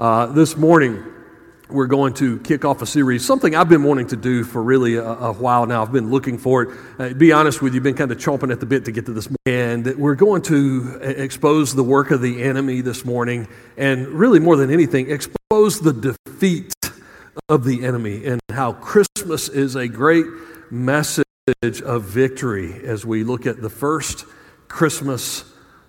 Uh, this morning, we're going to kick off a series, something I've been wanting to do for really a, a while now. I've been looking for it. Uh, to be honest with you, been kind of chomping at the bit to get to this. And we're going to expose the work of the enemy this morning, and really more than anything, expose the defeat of the enemy and how Christmas is a great message of victory as we look at the first Christmas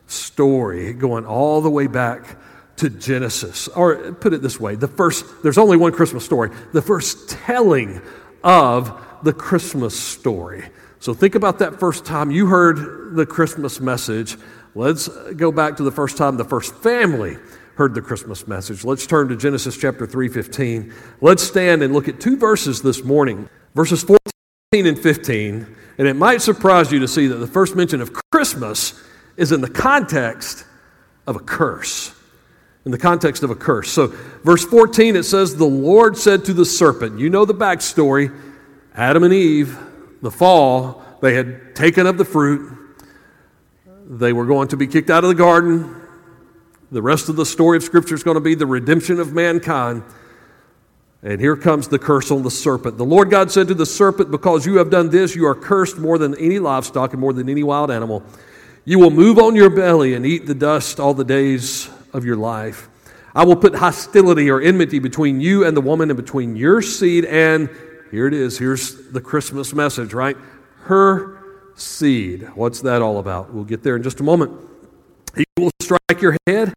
story going all the way back to Genesis. Or put it this way the first, there's only one Christmas story, the first telling of the Christmas story. So think about that first time you heard the Christmas message. Let's go back to the first time the first family heard the Christmas message. Let's turn to Genesis chapter 3:15. Let's stand and look at two verses this morning. Verses 14 and 15. And it might surprise you to see that the first mention of Christmas is in the context of a curse in the context of a curse. So, verse 14, it says, The Lord said to the serpent, You know the backstory. Adam and Eve, the fall, they had taken of the fruit. They were going to be kicked out of the garden. The rest of the story of Scripture is going to be the redemption of mankind. And here comes the curse on the serpent. The Lord God said to the serpent, Because you have done this, you are cursed more than any livestock and more than any wild animal. You will move on your belly and eat the dust all the days of your life. I will put hostility or enmity between you and the woman and between your seed and, here it is, here's the Christmas message, right? Her seed. What's that all about? We'll get there in just a moment. He will strike your head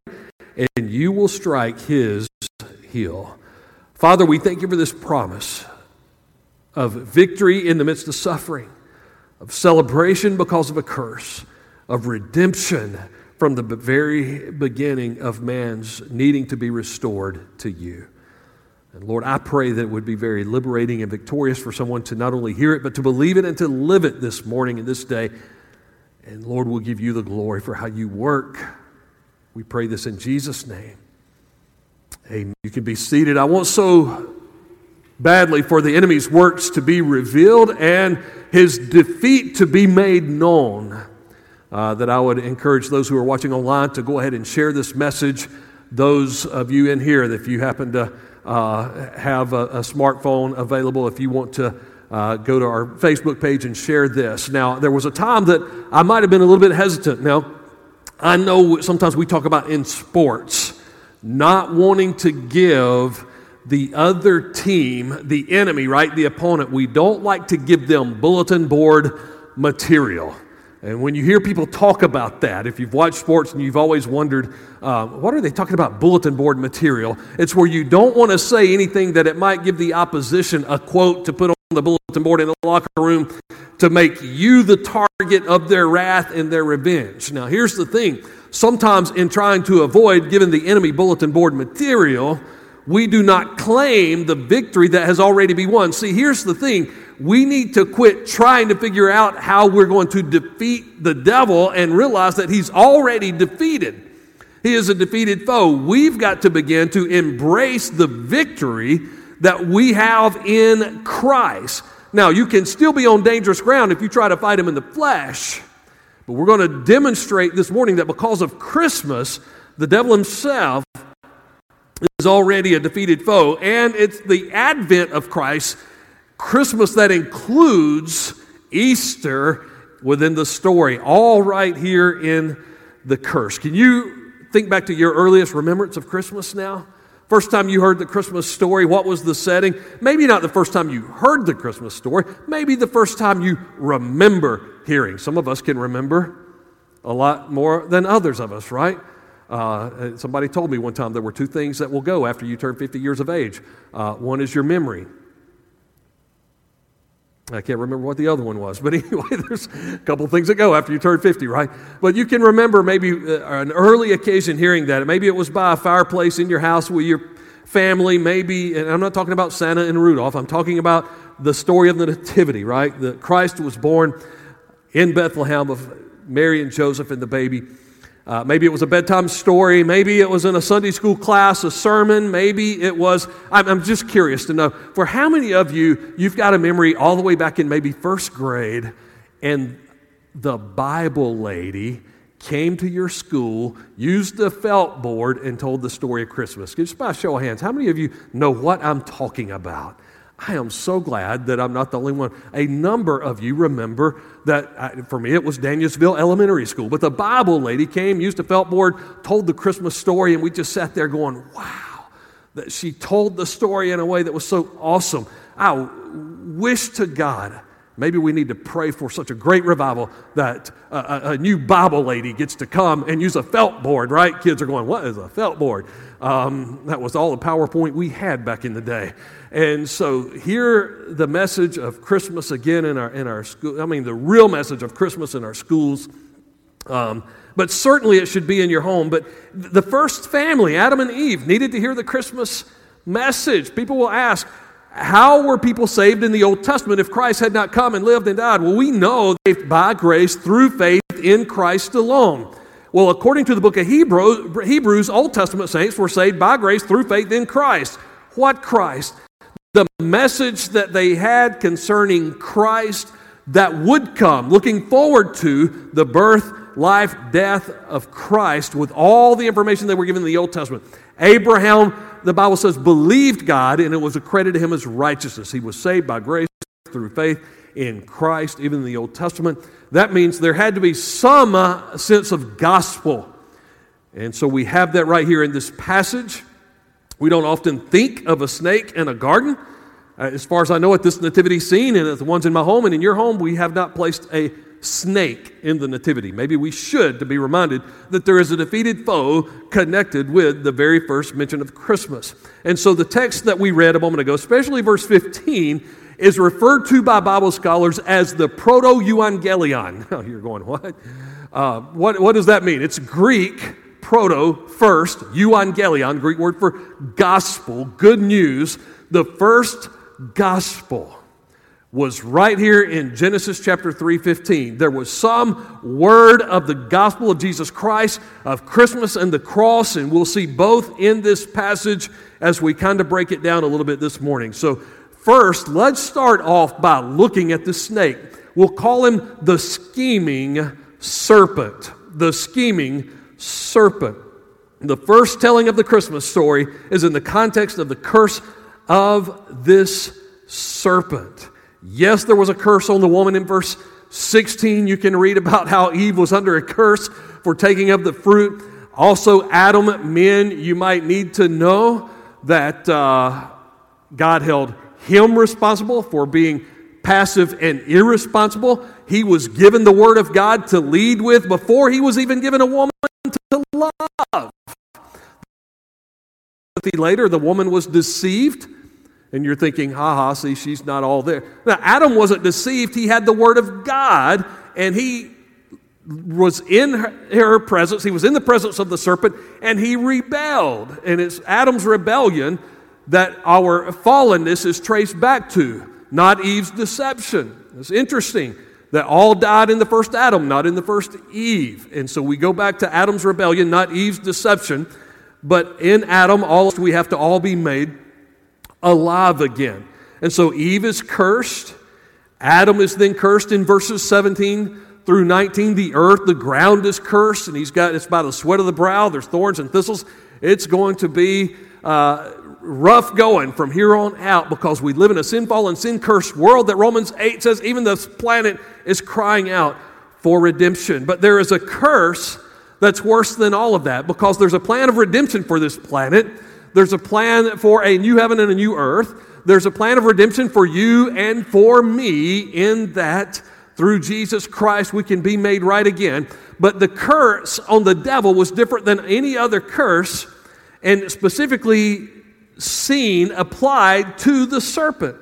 and you will strike his heel. Father, we thank you for this promise of victory in the midst of suffering, of celebration because of a curse, of redemption from the very beginning of man's needing to be restored to you. And Lord, I pray that it would be very liberating and victorious for someone to not only hear it, but to believe it and to live it this morning and this day. And Lord, we'll give you the glory for how you work. We pray this in Jesus' name. Amen. You can be seated. I want so badly for the enemy's works to be revealed and his defeat to be made known uh, that I would encourage those who are watching online to go ahead and share this message. Those of you in here, if you happen to uh, have a, a, smartphone available, if you want to uh, go to our Facebook page and share this. Now, there was a time that I might have been a little bit hesitant. Now, I know sometimes we talk about in sports not wanting to give the other team, the enemy, right, the opponent, we don't like to give them bulletin board material. And when you hear people talk about that, if you've watched sports and you've always wondered, uh, what are they talking about bulletin board material? It's where you don't want to say anything that it might give the opposition a quote to put on the bulletin board in the locker room to make you the target of their wrath and their revenge. Now, here's the thing sometimes, in trying to avoid giving the enemy bulletin board material, we do not claim the victory that has already been won. See, here's the thing we need to quit trying to figure out how we're going to defeat the devil and realize that he's already defeated. He is a defeated foe. We've got to begin to embrace the victory that we have in Christ. Now, you can still be on dangerous ground if you try to fight him in the flesh. But we're going to demonstrate this morning that because of Christmas, the devil himself is already a defeated foe, and it's the advent of Christ Christmas that includes Easter within the story, all right here in the curse. Can you think back to your earliest remembrance of Christmas now? First time you heard the Christmas story, what was the setting? Maybe not the first time you heard the Christmas story, maybe the first time you remember hearing. Some of us can remember a lot more than others of us, right? Uh, somebody told me one time there were two things that will go after you turn 50 years of age. Uh, one is your memory, I can't remember what the other one was, but anyway, there's a couple things that go after you turn 50, right? But you can remember maybe uh, an early occasion hearing that. Maybe it was by a fireplace in your house with your family, maybe, and I'm not talking about Santa and Rudolph, I'm talking about the story of the Nativity, right? That Christ was born in Bethlehem of Mary and Joseph and the baby. Uh, maybe it was a bedtime story. Maybe it was in a Sunday school class, a sermon. Maybe it was, I'm, I'm, just curious to know, for how many of you, you've got a memory all the way back in maybe first grade, and the Bible lady came to your school, used the felt board, and told the story of Christmas. Just by a show of hands, how many of you know what I'm talking about? I am so glad that I'm not the only one. A number of you remember that I, for me it was Danielsville Elementary School, but the Bible lady came, used a felt board, told the Christmas story, and we just sat there going, wow, that she told the story in a way that was so awesome. I wish to God Maybe we need to pray for such a great revival that a, a, new Bible lady gets to come and use a felt board, right? Kids are going, What is a felt board? Um, that was all the PowerPoint we had back in the day. And so, hear the message of Christmas again in our, in our school. I mean, the real message of Christmas in our schools. Um, but certainly it should be in your home. But the first family, Adam and Eve, needed to hear the Christmas message. People will ask, how were people saved in the Old Testament if Christ had not come and lived and died? Well, we know they by grace through faith in Christ alone. Well, according to the book of Hebrews, Hebrews, Old Testament saints were saved by grace through faith in Christ. What Christ? The message that they had concerning Christ that would come, looking forward to the birth, life, death of Christ with all the information they were given in the Old Testament. Abraham the Bible says, believed God, and it was accredited to him as righteousness. He was saved by grace through faith in Christ, even in the Old Testament. That means there had to be some uh, sense of gospel. And so we have that right here in this passage. We don't often think of a snake in a garden. Uh, as far as I know, at this nativity scene and at the ones in my home and in your home, we have not placed a snake in the Nativity. Maybe we should to be reminded that there is a defeated foe connected with the very first mention of Christmas. And so the text that we read a moment ago, especially verse 15, is referred to by Bible scholars as the proto euangelion. Oh, you're going, what? Uh, what? What does that mean? It's Greek, proto, first, euangelion, Greek word for gospel, good news, the first gospel was right here in Genesis chapter 3:15. There was some word of the gospel of Jesus Christ, of Christmas and the cross, and we'll see both in this passage as we kind of break it down a little bit this morning. So, first, let's start off by looking at the snake. We'll call him the scheming serpent. The scheming serpent. The first telling of the Christmas story is in the context of the curse of this serpent. Yes, there was a curse on the woman in verse 16. You can read about how Eve was under a curse for taking of the fruit. Also, Adam, men, you might need to know that uh, God held him responsible for being passive and irresponsible. He was given the word of God to lead with before he was even given a woman to love. Later, the woman was deceived and you're thinking, ha ha, see, she's not all there. Now, Adam wasn't deceived. He had the Word of God, and he was in her, her, presence. He was in the presence of the serpent, and he rebelled. And it's Adam's rebellion that our fallenness is traced back to, not Eve's deception. It's interesting that all died in the first Adam, not in the first Eve. And so we go back to Adam's rebellion, not Eve's deception. But in Adam, all we have to all be made alive again. And so Eve is cursed. Adam is then cursed in verses 17 through 19. The earth, the ground is cursed, and he's got it's by the sweat of the brow. There's thorns and thistles. It's going to be uh, rough going from here on out because we live in a sinful and sin cursed world that Romans 8 says even this planet is crying out for redemption. But there is a curse that's worse than all of that because there's a plan of redemption for this planet there's a plan for a new heaven and a new earth. There's a plan of redemption for you and for me in that through Jesus Christ we can be made right again. But the curse on the devil was different than any other curse and specifically seen applied to the serpent.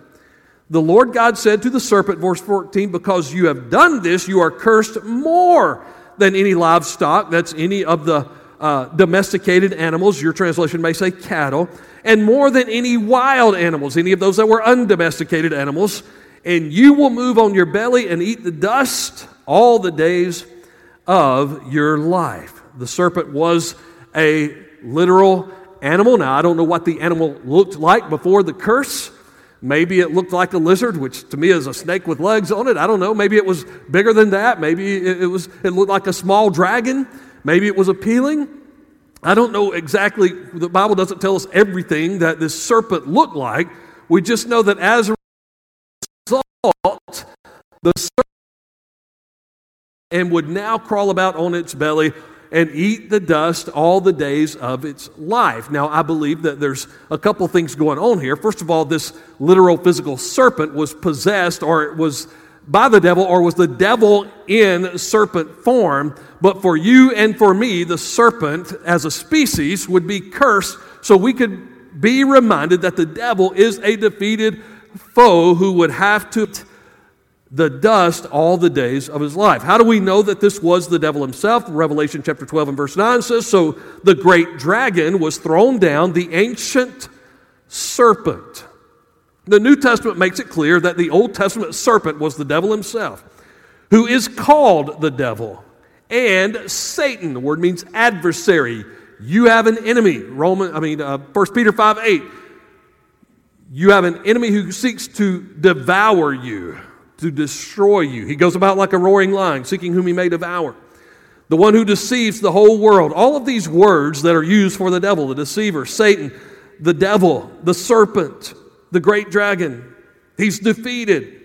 The Lord God said to the serpent, verse 14, because you have done this, you are cursed more than any livestock. That's any of the uh, domesticated animals, your translation may say cattle, and more than any wild animals, any of those that were undomesticated animals. And you will move on your belly and eat the dust all the days of your life. The serpent was a literal animal. Now, I don't know what the animal looked like before the curse, Maybe it looked like a lizard, which to me is a snake with legs on it. I don't know. Maybe it was bigger than that. Maybe it, was, it looked like a small dragon. Maybe it was appealing. I don't know exactly. The Bible doesn't tell us everything that this serpent looked like. We just know that as a result, the serpent and would now crawl about on its belly and eat the dust all the days of its life. Now, I believe that there's a couple things going on here. First of all, this literal physical serpent was possessed or it was by the devil or was the devil in serpent form. But for you and for me, the serpent as a species would be cursed so we could be reminded that the devil is a defeated foe who would have to the dust all the days of his life. How do we know that this was the devil himself? Revelation chapter 12 and verse 9 says So the great dragon was thrown down, the ancient serpent. The New Testament makes it clear that the Old Testament serpent was the devil himself, who is called the devil and Satan. The word means adversary. You have an enemy. Roman, I mean, uh, 1 Peter 5 8. You have an enemy who seeks to devour you to destroy you. He goes about like a roaring lion, seeking whom he may devour. The one who deceives the whole world. All of these words that are used for the devil, the deceiver, Satan, the devil, the serpent, the great dragon, he's defeated.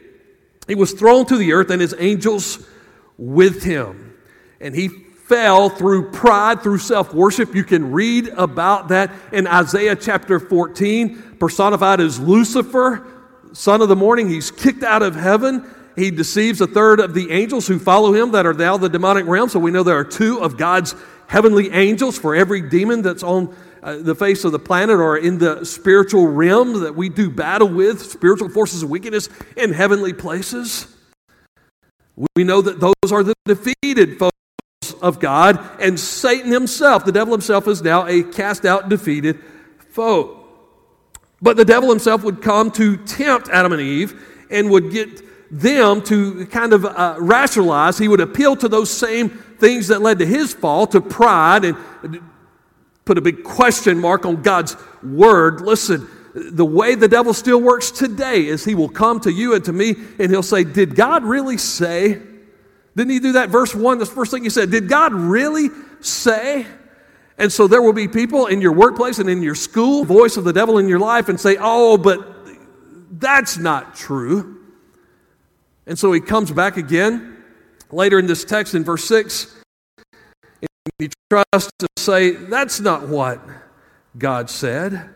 He was thrown to the earth and his angels with him. And he fell through pride, through self worship. You can read about that in Isaiah chapter 14, personified as Lucifer son of the morning. He's kicked out of heaven. He deceives a third of the angels who follow him that are now the demonic realm. So we know there are two of God's heavenly angels for every demon that's on uh, the face of the planet or in the spiritual realm that we do battle with, spiritual forces of wickedness in heavenly places. We know that those are the defeated foes of God, and Satan himself, the devil himself, is now a cast out, defeated foe. But the devil himself would come to tempt Adam and Eve and would get them to kind of uh, rationalize. He would appeal to those same things that led to his fall, to pride, and put a big question mark on God's word. Listen, the way the devil still works today is he will come to you and to me and he'll say, Did God really say? Didn't he do that? Verse 1, the first thing he said, Did God really say? And so there will be people in your workplace and in your school, voice of the devil in your life, and say, Oh, but that's not true. And so he comes back again later in this text in verse 6. He tries to say, That's not what God said.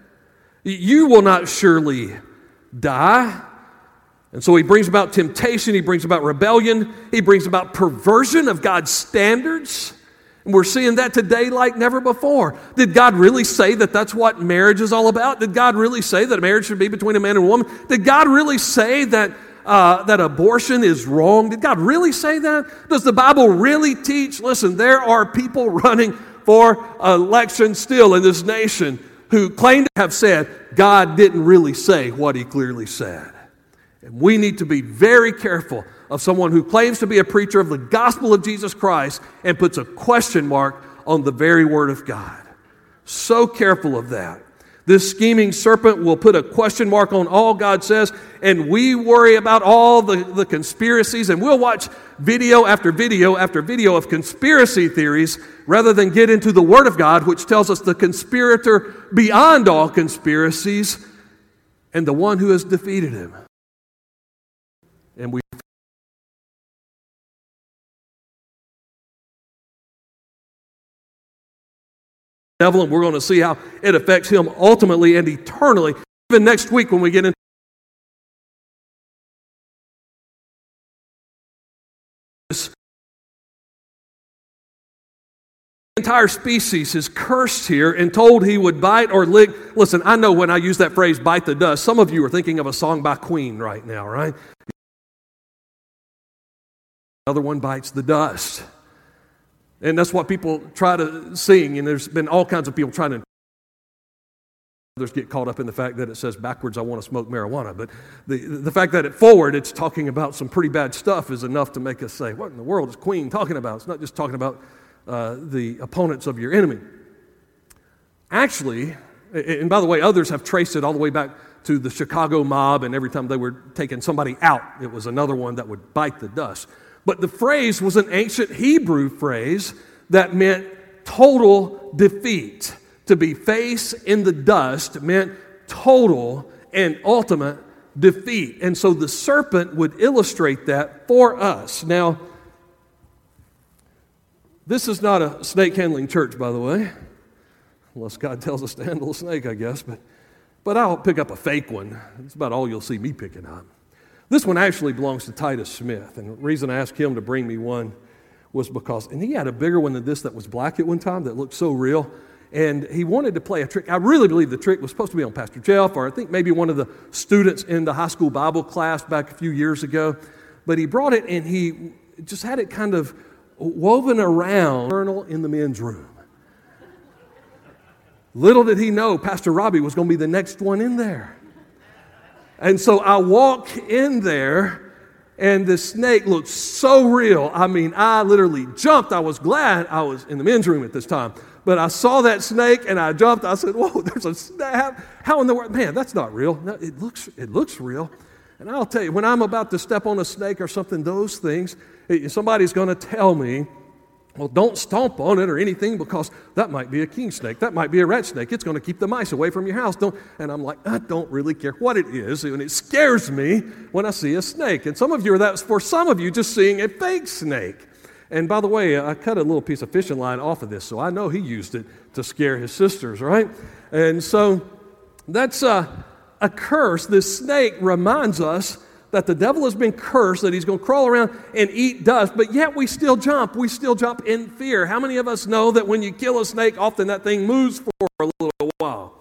You will not surely die. And so he brings about temptation, he brings about rebellion, he brings about perversion of God's standards. And we're seeing that today like never before. Did God really say that that's what marriage is all about? Did God really say that marriage should be between a man and a woman? Did God really say that, uh, that abortion is wrong? Did God really say that? Does the Bible really teach? Listen, there are people running for election still in this nation who claim to have said God didn't really say what he clearly said. And we need to be very careful of someone who claims to be a preacher of the gospel of Jesus Christ and puts a question mark on the very word of God. So careful of that. This scheming serpent will put a question mark on all God says, and we worry about all the, the conspiracies, and we'll watch video after video after video of conspiracy theories rather than get into the Word of God, which tells us the conspirator beyond all conspiracies and the one who has defeated him. And we're going to see how it affects him ultimately and eternally. Even next week when we get into this The entire species is cursed here and told he would bite or lick. Listen, I know when I use that phrase, bite the dust, some of you are thinking of a song by Queen right now, right? Another one bites the dust. And that's what people try to sing, and there's been all kinds of people trying to. Others get caught up in the fact that it says backwards, I want to smoke marijuana. But the, the fact that it forward, it's talking about some pretty bad stuff is enough to make us say, What in the world is Queen talking about? It's not just talking about uh, the opponents of your enemy. Actually, and by the way, others have traced it all the way back to the Chicago mob, and every time they were taking somebody out, it was another one that would bite the dust. But the phrase was an ancient Hebrew phrase that meant total defeat. To be face in the dust meant total and ultimate defeat. And so the serpent would illustrate that for us. Now, this is not a snake handling church, by the way, unless God tells us to handle a snake, I guess. But, but I'll pick up a fake one. That's about all you'll see me picking up. This one actually belongs to Titus Smith. And the reason I asked him to bring me one was because, and he had a bigger one than this that was black at one time that looked so real. And he wanted to play a trick. I really believe the trick was supposed to be on Pastor Jeff, or I think maybe one of the students in the high school Bible class back a few years ago. But he brought it and he just had it kind of woven around in the men's room. Little did he know Pastor Robbie was going to be the next one in there. And so I walk in there, and the snake looked so real. I mean, I literally jumped. I was glad I was in the men's room at this time. But I saw that snake and I jumped. I said, Whoa, there's a snake. How in the world? Man, that's not real. No, it, looks, it looks real. And I'll tell you, when I'm about to step on a snake or something, those things, somebody's going to tell me, well, don't stomp on it or anything because that might be a king snake. That might be a rat snake. It's going to keep the mice away from your house. Don't. And I'm like, I don't really care what it is. And it scares me when I see a snake. And some of you are that, for some of you, just seeing a fake snake. And by the way, I cut a little piece of fishing line off of this, so I know he used it to scare his sisters, right? And so that's, uh, a curse, this snake reminds us that the devil has been cursed, that he's going to crawl around and eat dust, but yet we still jump. We still jump in fear. How many of us know that when you kill a snake, often that thing moves for a little while?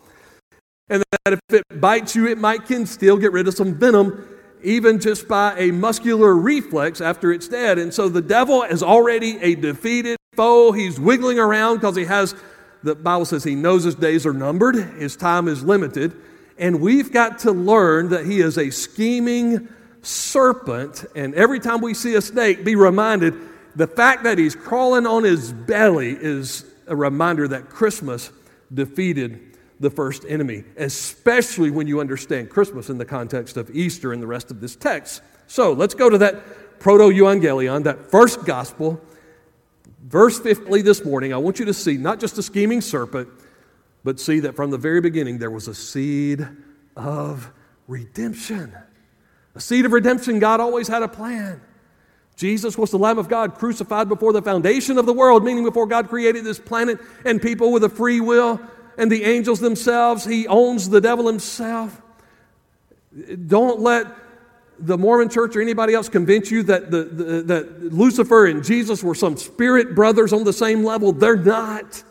And that if it bites you, it might can still get rid of some venom, even just by a muscular reflex after it's dead. And so the devil is already a defeated foe. He's wiggling around because he has, the Bible says he knows his days are numbered, his time is limited. And we've got to learn that he is a scheming serpent. And every time we see a snake, be reminded the fact that he's crawling on his belly is a reminder that Christmas defeated the first enemy, especially when you understand Christmas in the context of Easter and the rest of this text. So let's go to that proto evangelion, that first gospel. Verse 50 this morning, I want you to see not just a scheming serpent, but see that from the very beginning there was a seed of redemption. A seed of redemption, God always had a plan. Jesus was the Lamb of God crucified before the foundation of the world, meaning before God created this planet and people with a free will and the angels themselves. He owns the devil himself. Don't let the Mormon church or anybody else convince you that, the, the, that Lucifer and Jesus were some spirit brothers on the same level. They're not.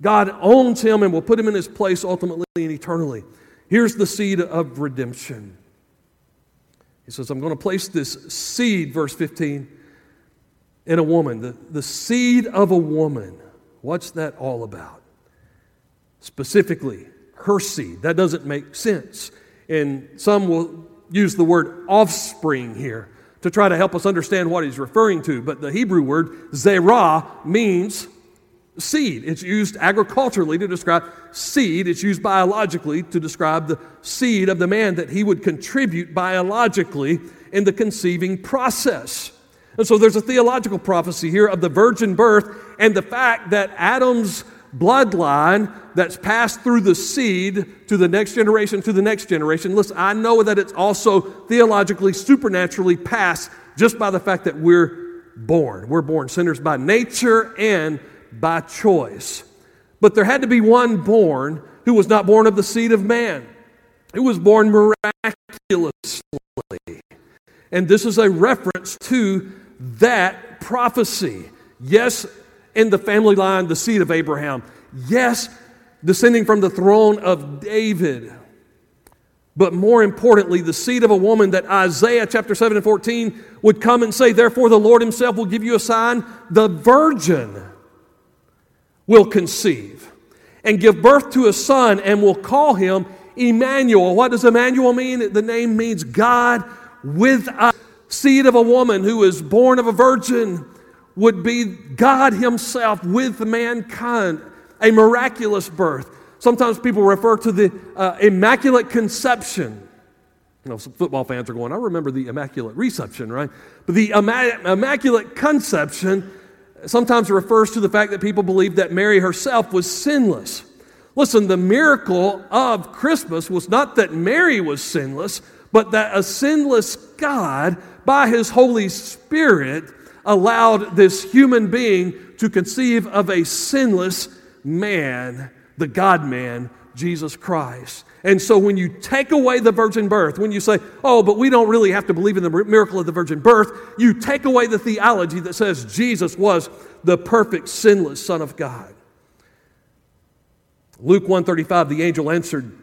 God owns him and will put him in his place ultimately and eternally. Here's the seed of redemption. He says, I'm going to place this seed, verse 15, in a woman. The, the seed of a woman. What's that all about? Specifically, her seed. That doesn't make sense. And some will use the word offspring here to try to help us understand what he's referring to. But the Hebrew word, zerah, means seed. It's used agriculturally to describe seed. It's used biologically to describe the seed of the man that he would contribute biologically in the conceiving process. And so there's a theological prophecy here of the virgin birth and the fact that Adam's bloodline that's passed through the seed to the next generation, to the next generation. Listen, I know that it's also theologically, supernaturally passed just by the fact that we're born. We're born sinners by nature and by choice. But there had to be one born who was not born of the seed of man, who was born miraculously. And this is a reference to that prophecy. Yes, in the family line, the seed of Abraham. Yes, descending from the throne of David. But more importantly, the seed of a woman that Isaiah chapter 7 and 14 would come and say, Therefore, the Lord Himself will give you a sign. The virgin will conceive and give birth to a son and will call him Emmanuel. What does Emmanuel mean? The name means God with us. Seed of a woman who is born of a virgin would be God Himself with mankind, a miraculous birth. Sometimes people refer to the uh, Immaculate Conception. You know, some football fans are going, I remember the Immaculate Reception, right? But the Immaculate Conception sometimes refers to the fact that people believe that Mary herself was sinless. Listen, the miracle of Christmas was not that Mary was sinless, but that a sinless God, by his Holy Spirit, allowed this human being to conceive of a sinless man, the God man, Jesus Christ. And so when you take away the virgin birth, when you say, oh, but we don't really have to believe in the miracle of the virgin birth, you take away the theology that says Jesus was the perfect, sinless Son of God. Luke 135, the angel answered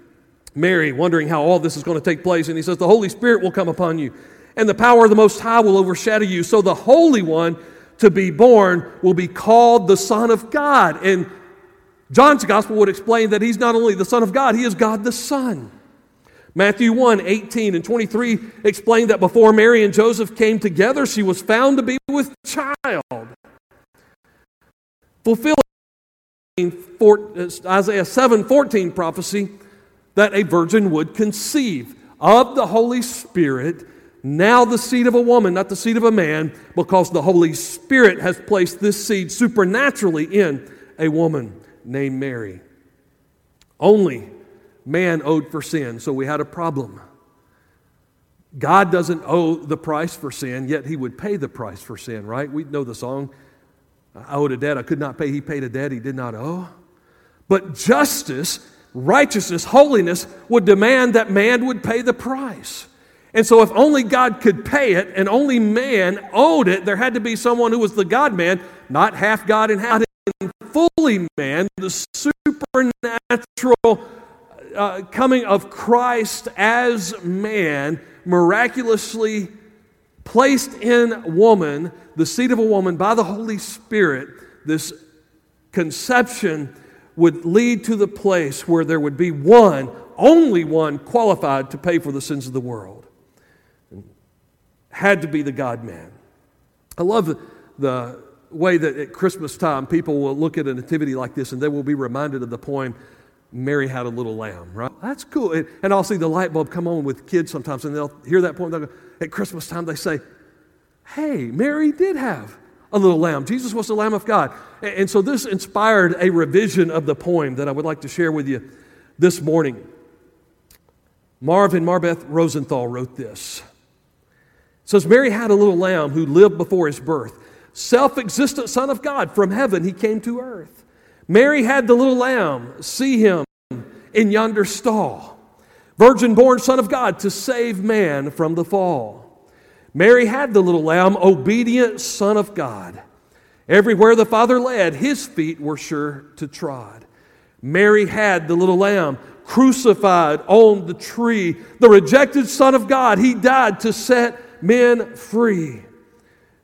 Mary, wondering how all this is going to take place. And he says, The Holy Spirit will come upon you, and the power of the Most High will overshadow you. So the Holy One to be born will be called the Son of God. And John's gospel would explain that he's not only the Son of God, he is God the Son. Matthew 1 18 and 23 explain that before Mary and Joseph came together, she was found to be with child. Fulfilling uh, Isaiah 7 14 prophecy that a virgin would conceive of the Holy Spirit, now the seed of a woman, not the seed of a man, because the Holy Spirit has placed this seed supernaturally in a woman named Mary. Only man owed for sin, so we had a problem. God doesn't owe the price for sin, yet he would pay the price for sin, right? We know the song, I owed a debt I could not pay, he paid a debt he did not owe. But justice, righteousness, holiness would demand that man would pay the price. And so, if only God could pay it and only man owed it, there had to be someone who was the God man, not half God and half fully man, the supernatural uh, coming of Christ as man, miraculously placed in woman, the seed of a woman, by the Holy Spirit, this conception would lead to the place where there would be one, only one, qualified to pay for the sins of the world. Had to be the God man. I love the, the way that at Christmas time people will look at a nativity like this and they will be reminded of the poem, Mary Had a Little Lamb, right? That's cool. And, and I'll see the light bulb come on with kids sometimes and they'll hear that poem. Go, at Christmas time, they say, Hey, Mary did have a little lamb. Jesus was the Lamb of God. And, and so this inspired a revision of the poem that I would like to share with you this morning. Marvin Marbeth Rosenthal wrote this. It says, Mary had a little lamb who lived before his birth self existent Son of God. From heaven, he came to earth. Mary had the little lamb see him in yonder stall. Virgin born Son of God to save man from the fall. Mary had the little lamb, obedient Son of God. Everywhere the Father led, his feet were sure to trod. Mary had the little lamb crucified on the tree, the rejected Son of God. He died to set men free.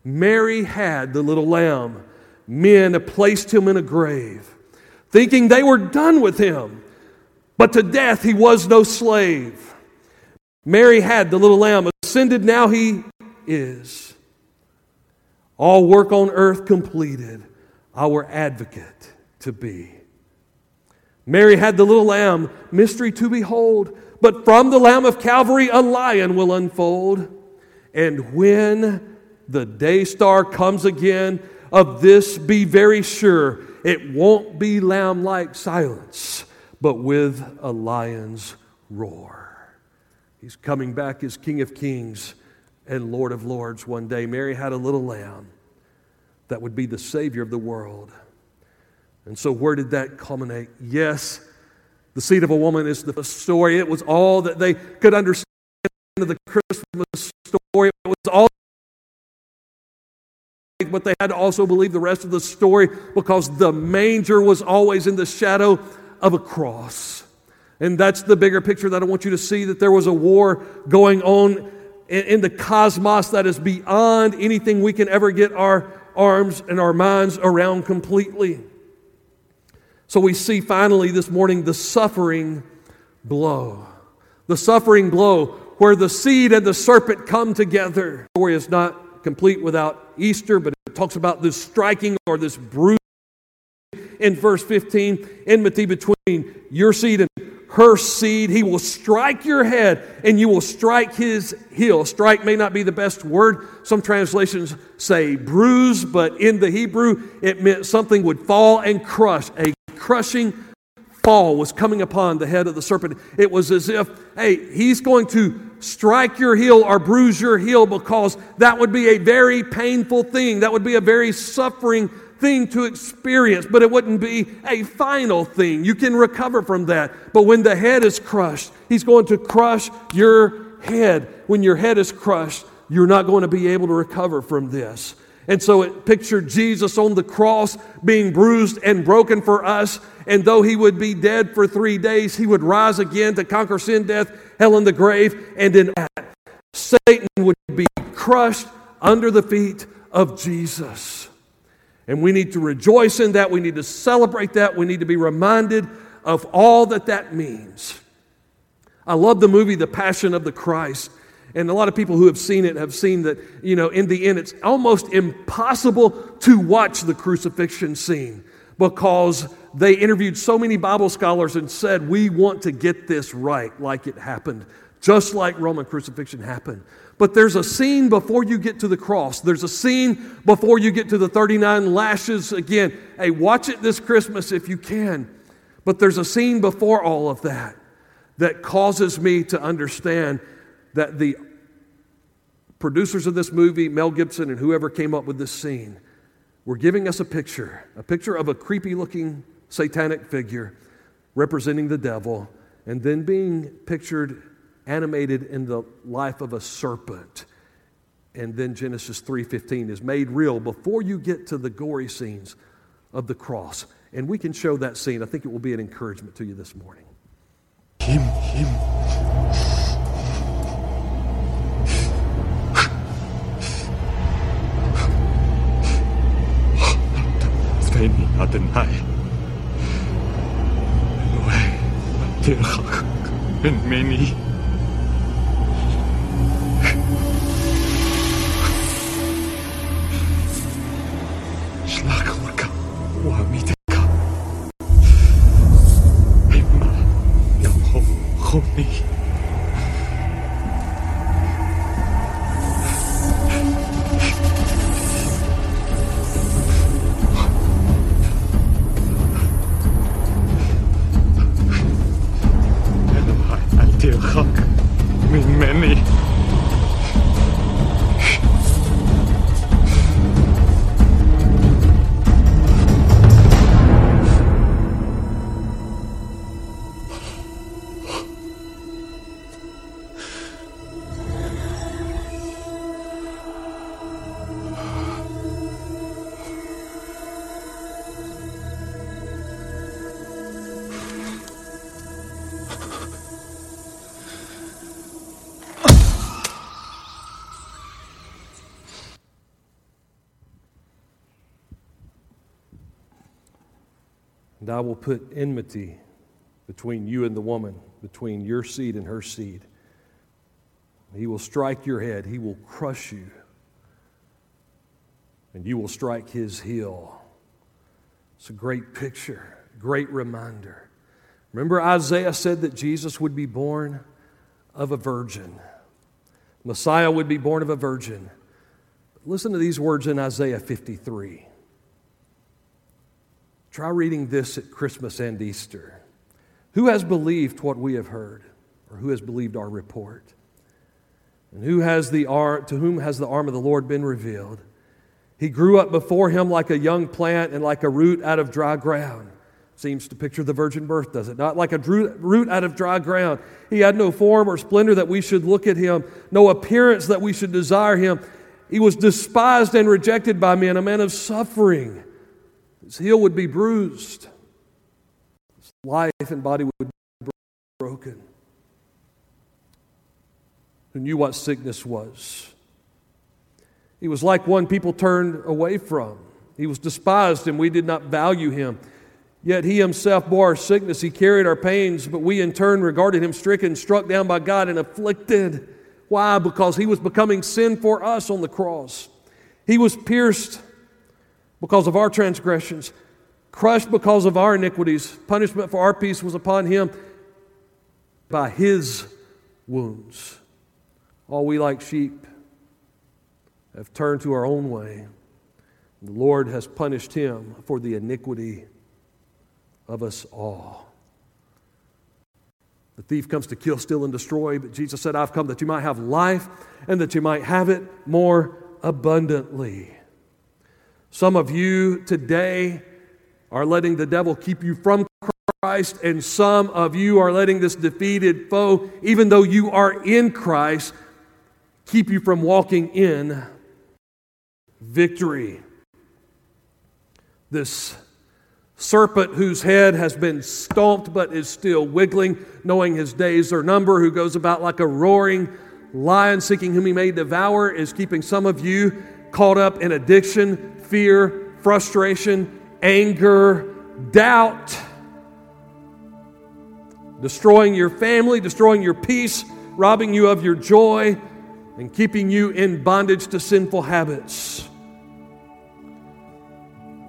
Mary had the little lamb. Men placed him in a grave, thinking they were done with him. But to death he was no slave. Mary had the little lamb. Ascended now he is. All work on earth completed, our advocate to be. Mary had the little lamb, mystery to behold. But from the lamb of Calvary, a lion will unfold. And when the day star comes again. Of this be very sure. It won't be lamb like silence, but with a lion's roar. He's coming back as King of Kings and Lord of Lords one day. Mary had a little lamb that would be the Savior of the world. And so, where did that culminate? Yes, the seed of a woman is the story. It was all that they could understand of the Christmas story. It was all but they had to also believe the rest of the story because the manger was always in the shadow of a cross. And that's the bigger picture that I want you to see that there was a war going on in, the cosmos that is beyond anything we can ever get our arms and our minds around completely. So we see finally this morning the suffering blow. The suffering blow where the seed and the serpent come together. The story is not complete without Easter, but it talks about this striking or this bruising in verse 15 enmity between your seed and her seed. He will strike your head and you will strike his heel. Strike may not be the best word. Some translations say bruise, but in the Hebrew, it meant something would fall and crush. A crushing fall was coming upon the head of the serpent. It was as if, hey, he's going to strike your heel or bruise your heel because that would be a very painful thing. That would be a very suffering thing to experience, but it wouldn't be a final thing. You can recover from that. But when the head is crushed, He's going to crush your head. When your head is crushed, you're not going to be able to recover from this. And so it pictured Jesus on the cross being bruised and broken for us. And though he would be dead for three days, he would rise again to conquer sin, death, hell, and the grave. And in that, Satan would be crushed under the feet of Jesus. And we need to rejoice in that. We need to celebrate that. We need to be reminded of all that that means. I love the movie The Passion of the Christ. And a lot of people who have seen it have seen that, you know, in the end, it's almost impossible to watch the crucifixion scene because they interviewed so many Bible scholars and said, We want to get this right, like it happened, just like Roman crucifixion happened. But there's a scene before you get to the cross. There's a scene before you get to the 39 lashes. Again, hey, watch it this Christmas if you can. But there's a scene before all of that that causes me to understand that the producers of this movie, Mel Gibson and whoever came up with this scene, were giving us a picture, a picture of a creepy looking satanic figure representing the devil, and then being pictured animated in the life of a serpent. And then Genesis 3:15 is made real before you get to the gory scenes of the cross. And we can show that scene. I think it will be an encouragement to you this morning. Him, him. at night my 你 And I will put enmity between you and the woman, between your seed and her seed. He will strike your head, he will crush you, and you will strike his heel. It's a great picture, great reminder. Remember, Isaiah said that Jesus would be born of a virgin, Messiah would be born of a virgin. Listen to these words in Isaiah 53. Try reading this at Christmas and Easter. Who has believed what we have heard, or who has believed our report? And who has the arm, to whom has the arm of the Lord been revealed? He grew up before him like a young plant and like a root out of dry ground. Seems to picture the virgin birth, does it? Not like a root out of dry ground. He had no form or splendor that we should look at him, no appearance that we should desire him. He was despised and rejected by men, a man of suffering his heel would be bruised, his life and body would be broken. Who knew what sickness was? He was like one people turned away from. He was despised, and we did not value him. Yet he himself bore our sickness, he carried our pains, but we in turn regarded him stricken, struck down by God, and afflicted. Why? Because he was becoming sin for us on the cross. He was pierced because of our transgressions. crushed because of our iniquities. Punishment for our peace was upon him. By his wounds, all we like sheep have turned to our own way. The Lord has punished him for the iniquity of us all. The thief comes to kill, steal, and destroy, but Jesus said, I've come that you might have life and that you might have it more abundantly. Some of you today are letting the devil keep you from Christ, and some of you are letting this defeated foe, even though you are in Christ, keep you from walking in victory. This serpent whose head has been stomped but is still wiggling, knowing his days are numbered, who goes about like a roaring lion seeking whom he may devour, is keeping some of you caught up in addiction, fear, frustration, anger, doubt, destroying your family, destroying your peace, robbing you of your joy, and keeping you in bondage to sinful habits.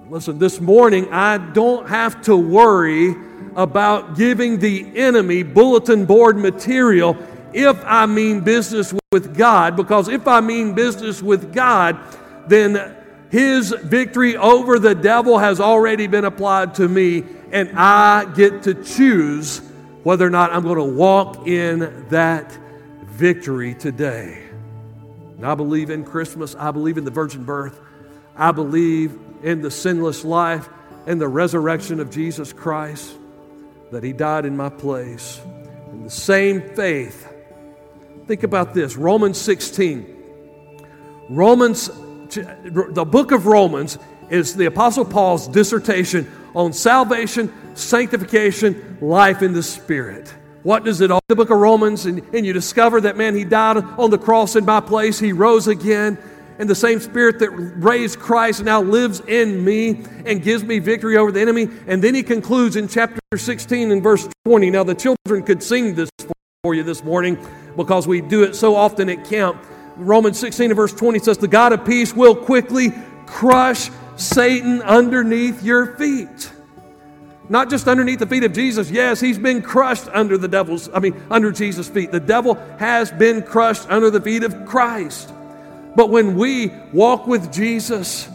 Listen, this morning I don't have to worry about giving the enemy bulletin board material if I mean business with God, because if I mean business with God, then his victory over the devil has already been applied to me, and I get to choose whether or not I'm going to walk in that victory today. And I believe in Christmas. I believe in the virgin birth. I believe in the sinless life and the resurrection of Jesus Christ, that He died in my place. In the same faith, think about this Romans 16. Romans the book of Romans is the Apostle Paul's dissertation on salvation, sanctification, life in the Spirit. What does it all? The book of Romans, and, and you discover that man, he died on the cross in my place, he rose again, and the same Spirit that raised Christ now lives in me and gives me victory over the enemy. And then he concludes in chapter 16 and verse 20. Now, the children could sing this for you this morning because we do it so often at camp. Romans 16 and verse 20 says, The God of peace will quickly crush Satan underneath your feet. Not just underneath the feet of Jesus. Yes, he's been crushed under the devil's, I mean, under Jesus' feet. The devil has been crushed under the feet of Christ. But when we walk with Jesus,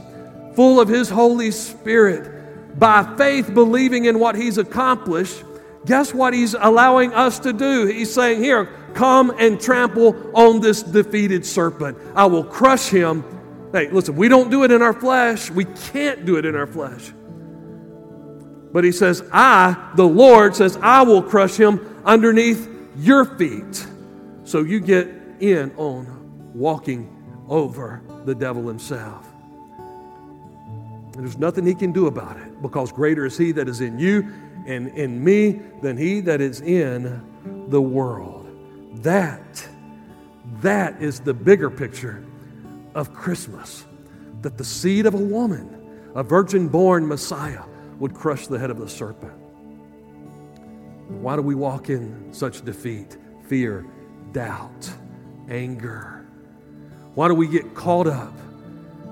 full of his Holy Spirit, by faith believing in what he's accomplished, guess what he's allowing us to do? He's saying, Here, Come and trample on this defeated serpent. I will crush him. Hey, listen, we don't do it in our flesh. We can't do it in our flesh. But he says, I, the Lord says, I will crush him underneath your feet. So you get in on walking over the devil himself. And there's nothing he can do about it because greater is he that is in you and in me than he that is in the world. That, that is the bigger picture of Christmas. That the seed of a woman, a virgin born Messiah, would crush the head of the serpent. Why do we walk in such defeat, fear, doubt, anger? Why do we get caught up?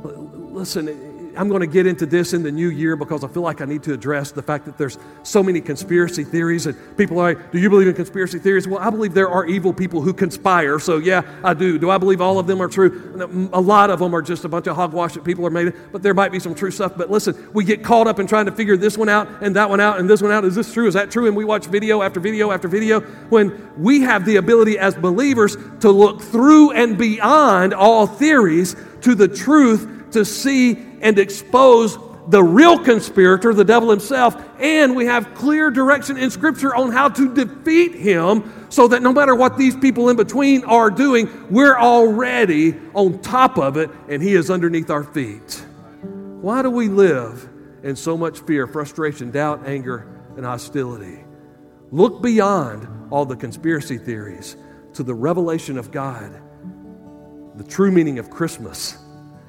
Listen, I'm going to get into this in the new year because I feel like I need to address the fact that there's so many conspiracy theories and people are like, Do you believe in conspiracy theories? Well, I believe there are evil people who conspire. So, yeah, I do. Do I believe all of them are true? A lot of them are just a bunch of hogwash that people are made, but there might be some true stuff. But listen, we get caught up in trying to figure this one out and that one out and this one out. Is this true? Is that true? And we watch video after video after video when we have the ability as believers to look through and beyond all theories to the truth to see and expose the real conspirator, the devil himself, and we have clear direction in Scripture on how to defeat him so that no matter what these people in between are doing, we're already on top of it and he is underneath our feet. Why do we live in so much fear, frustration, doubt, anger, and hostility? Look beyond all the conspiracy theories to the revelation of God, the true meaning of Christmas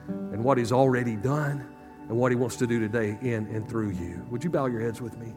and what He's already done and what He wants to do today in and through you. Would you bow your heads with me?